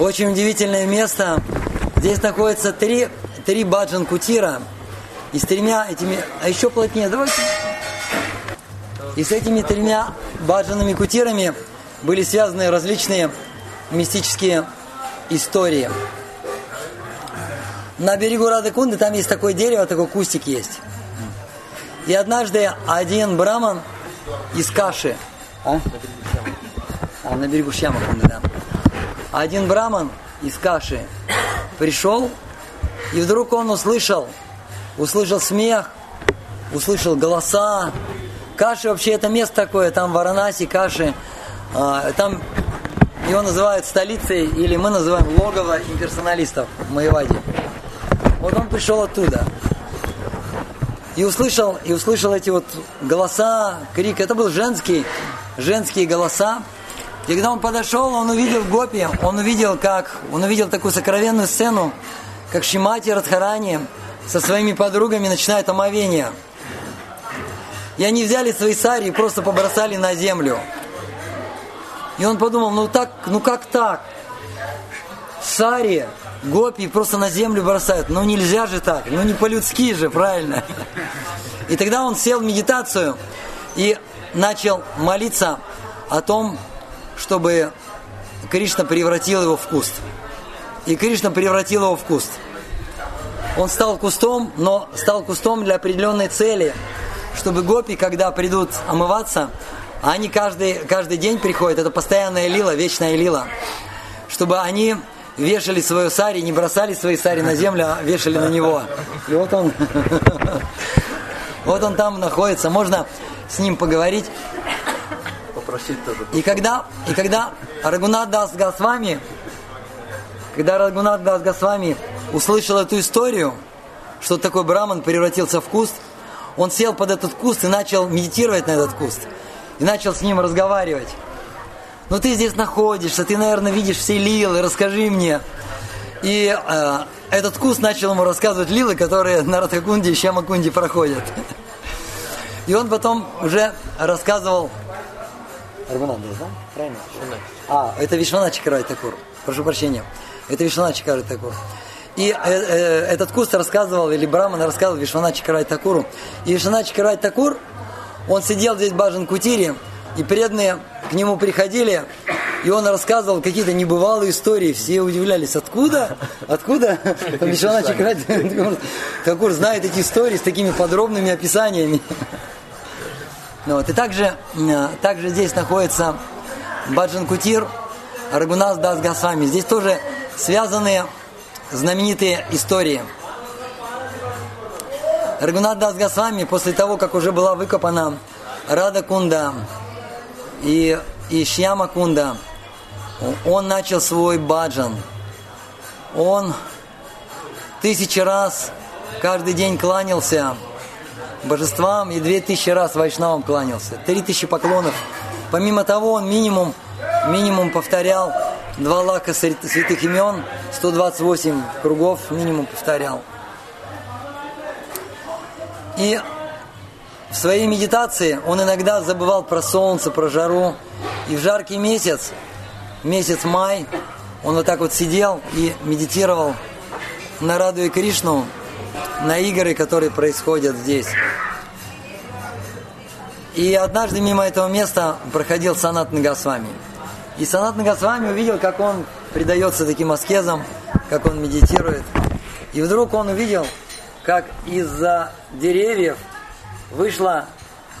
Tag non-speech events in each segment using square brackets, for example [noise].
Очень удивительное место. Здесь находится три, три баджан кутира. И с тремя этими... А еще плотнее, давайте. И с этими тремя баджанными кутирами были связаны различные мистические истории. На берегу Радакунды там есть такое дерево, такой кустик есть. И однажды один браман из Каши, а? а на берегу Шьямакунды, да. Один браман из Каши пришел, и вдруг он услышал, услышал смех, услышал голоса. Каши вообще это место такое, там Варанаси, Каши, а, там его называют столицей, или мы называем логово имперсоналистов в Маеваде. Вот он пришел оттуда. И услышал, и услышал эти вот голоса, крик. Это был женский, женские голоса. И когда он подошел, он увидел Гопи, он увидел, как, он увидел такую сокровенную сцену, как Шимати Радхарани со своими подругами начинает омовение. И они взяли свои сари и просто побросали на землю. И он подумал, ну так, ну как так? Сари гопи просто на землю бросают. Ну нельзя же так, ну не по-людски же, правильно? И тогда он сел в медитацию и начал молиться о том, чтобы Кришна превратил его в куст. И Кришна превратил его в куст. Он стал кустом, но стал кустом для определенной цели, чтобы гопи, когда придут омываться, они каждый, каждый день приходят, это постоянная лила, вечная лила, чтобы они вешали свою сари, не бросали свои сари на землю, а вешали на него. И вот он, [laughs] вот он там находится, можно с ним поговорить. Попросить тоже. И когда, и когда Рагунат Дас Госвами, когда Рагунат Дас Госвами услышал эту историю, что такой браман превратился в куст, он сел под этот куст и начал медитировать на этот куст. И начал с ним разговаривать ну ты здесь находишься, ты, наверное, видишь все лилы, расскажи мне. И э, этот кус начал ему рассказывать лилы, которые на Радхакунде и Шамакунде проходят. И он потом уже рассказывал... Аргунанда, да? Правильно? А, это Вишвана Чакарай Такур. Прошу прощения. Это Вишвана Чакарай Такур. И э, э, этот куст рассказывал, или Браман рассказывал Вишвана Чакарай Такуру. И Вишвана Чакарай Такур, он сидел здесь в Бажан Кутире, и преданные к нему приходили, и он рассказывал какие-то небывалые истории. Все удивлялись, откуда? Откуда? Мишана Чакрат Такур знает эти истории с такими подробными описаниями. Ну, вот. И также, э, также здесь находится Баджан Кутир, Рагунас Дас Гасвами. Здесь тоже связанные знаменитые истории. Рагунат Дас Гасвами после того, как уже была выкопана Рада Кунда, и, и Шьяма Кунда, он начал свой баджан. Он тысячи раз каждый день кланялся божествам и две тысячи раз вайшнавам кланялся. Три тысячи поклонов. Помимо того, он минимум, минимум повторял два лака святых имен, 128 кругов минимум повторял. И в своей медитации он иногда забывал про солнце, про жару. И в жаркий месяц, месяц май, он вот так вот сидел и медитировал на Раду Кришну, на игры, которые происходят здесь. И однажды мимо этого места проходил Санат Нагасвами. И Санат Нагасвами увидел, как он предается таким аскезам, как он медитирует. И вдруг он увидел, как из-за деревьев вышла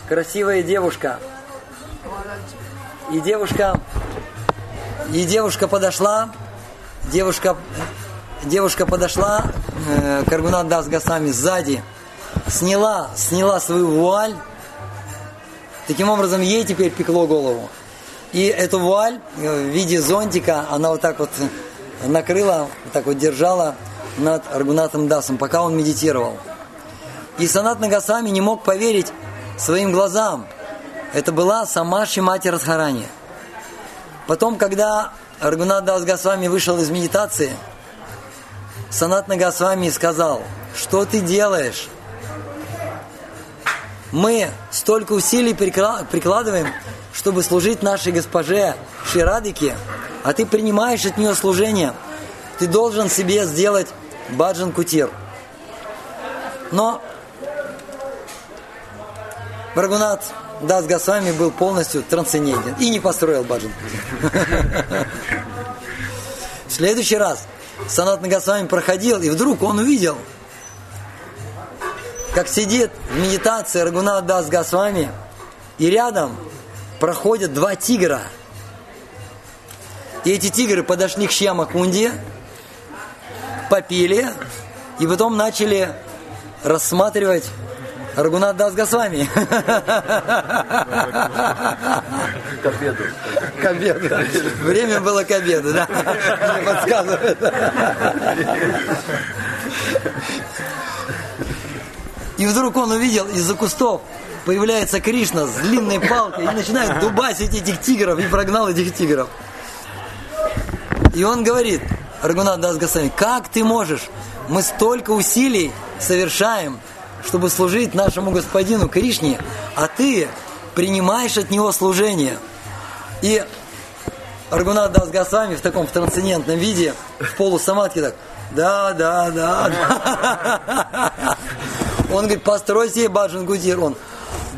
красивая девушка. И девушка, и девушка подошла, девушка, девушка подошла э, к Аргунат Дас Гасами сзади, сняла, сняла свою вуаль, таким образом ей теперь пекло голову. И эту вуаль э, в виде зонтика она вот так вот накрыла, вот так вот держала над Аргунатом Дасом, пока он медитировал. И Санат Нагасами не мог поверить своим глазам. Это была сама Шимати Радхарани. Потом, когда Аргунат Дас Госвами вышел из медитации, Санат Нагасвами сказал, что ты делаешь? Мы столько усилий прикладываем, чтобы служить нашей госпоже Ширадике, а ты принимаешь от нее служение, ты должен себе сделать баджан кутир. Но Рагунат Дас Госвами был полностью трансцендентен и не построил баджан кутир. [laughs] В следующий раз Санат Госвами проходил, и вдруг он увидел, как сидит в медитации Рагунат Дас Госвами, и рядом проходят два тигра. И эти тигры подошли к Шьямакунде, попили, и потом начали рассматривать Рагунат Дас Госвами. К обеду. К обеду. Время было к обеду, да? Мне подсказывают. И вдруг он увидел из-за кустов появляется Кришна с длинной палкой и начинает дубасить этих тигров и прогнал этих тигров. И он говорит, Рагунат Дас Госвами, как ты можешь? Мы столько усилий совершаем, чтобы служить нашему господину Кришне, а ты принимаешь от него служение. И Аргунат Дас Госвами в таком в трансцендентном виде, в полусамадке так, да, да, да. Он говорит, построй себе Баджан Гудир. Он,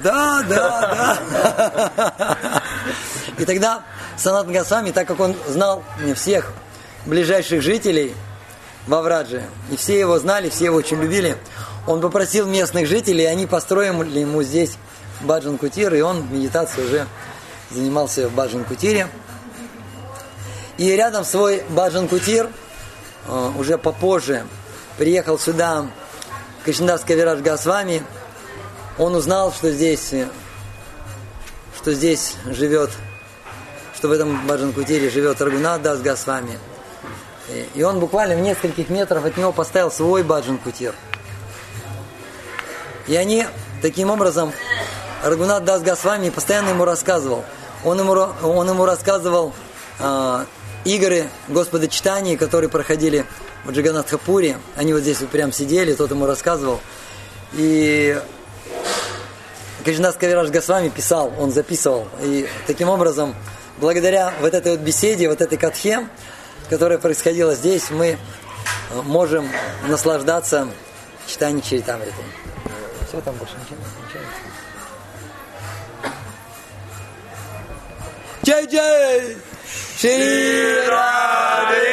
да, да, да. И тогда Санат Госвами, так как он знал всех ближайших жителей Вавраджи, и все его знали, все его очень любили, он попросил местных жителей, они построили ему здесь Баджан Кутир, и он в медитации уже занимался в Баджан Кутире. И рядом свой Баджан Кутир, э, уже попозже, приехал сюда Кришнадас Кавирадж Госвами, он узнал, что здесь, что здесь живет, что в этом Баджан Кутире живет Рагунат Дас Госвами. И он буквально в нескольких метрах от него поставил свой Баджан Кутир. И они таким образом, Рагунат Дас Госвами постоянно ему рассказывал. Он ему, он ему рассказывал э, игры Господа Читания, которые проходили в Джаганатхапуре. Они вот здесь вот прям сидели, тот ему рассказывал. И Кришнас Кавираж Госвами писал, он записывал. И таким образом, благодаря вот этой вот беседе, вот этой катхе, которая происходила здесь, мы можем наслаждаться читанием Чаритамриты. 세던 거 신기해. 신기해. 제제 시라리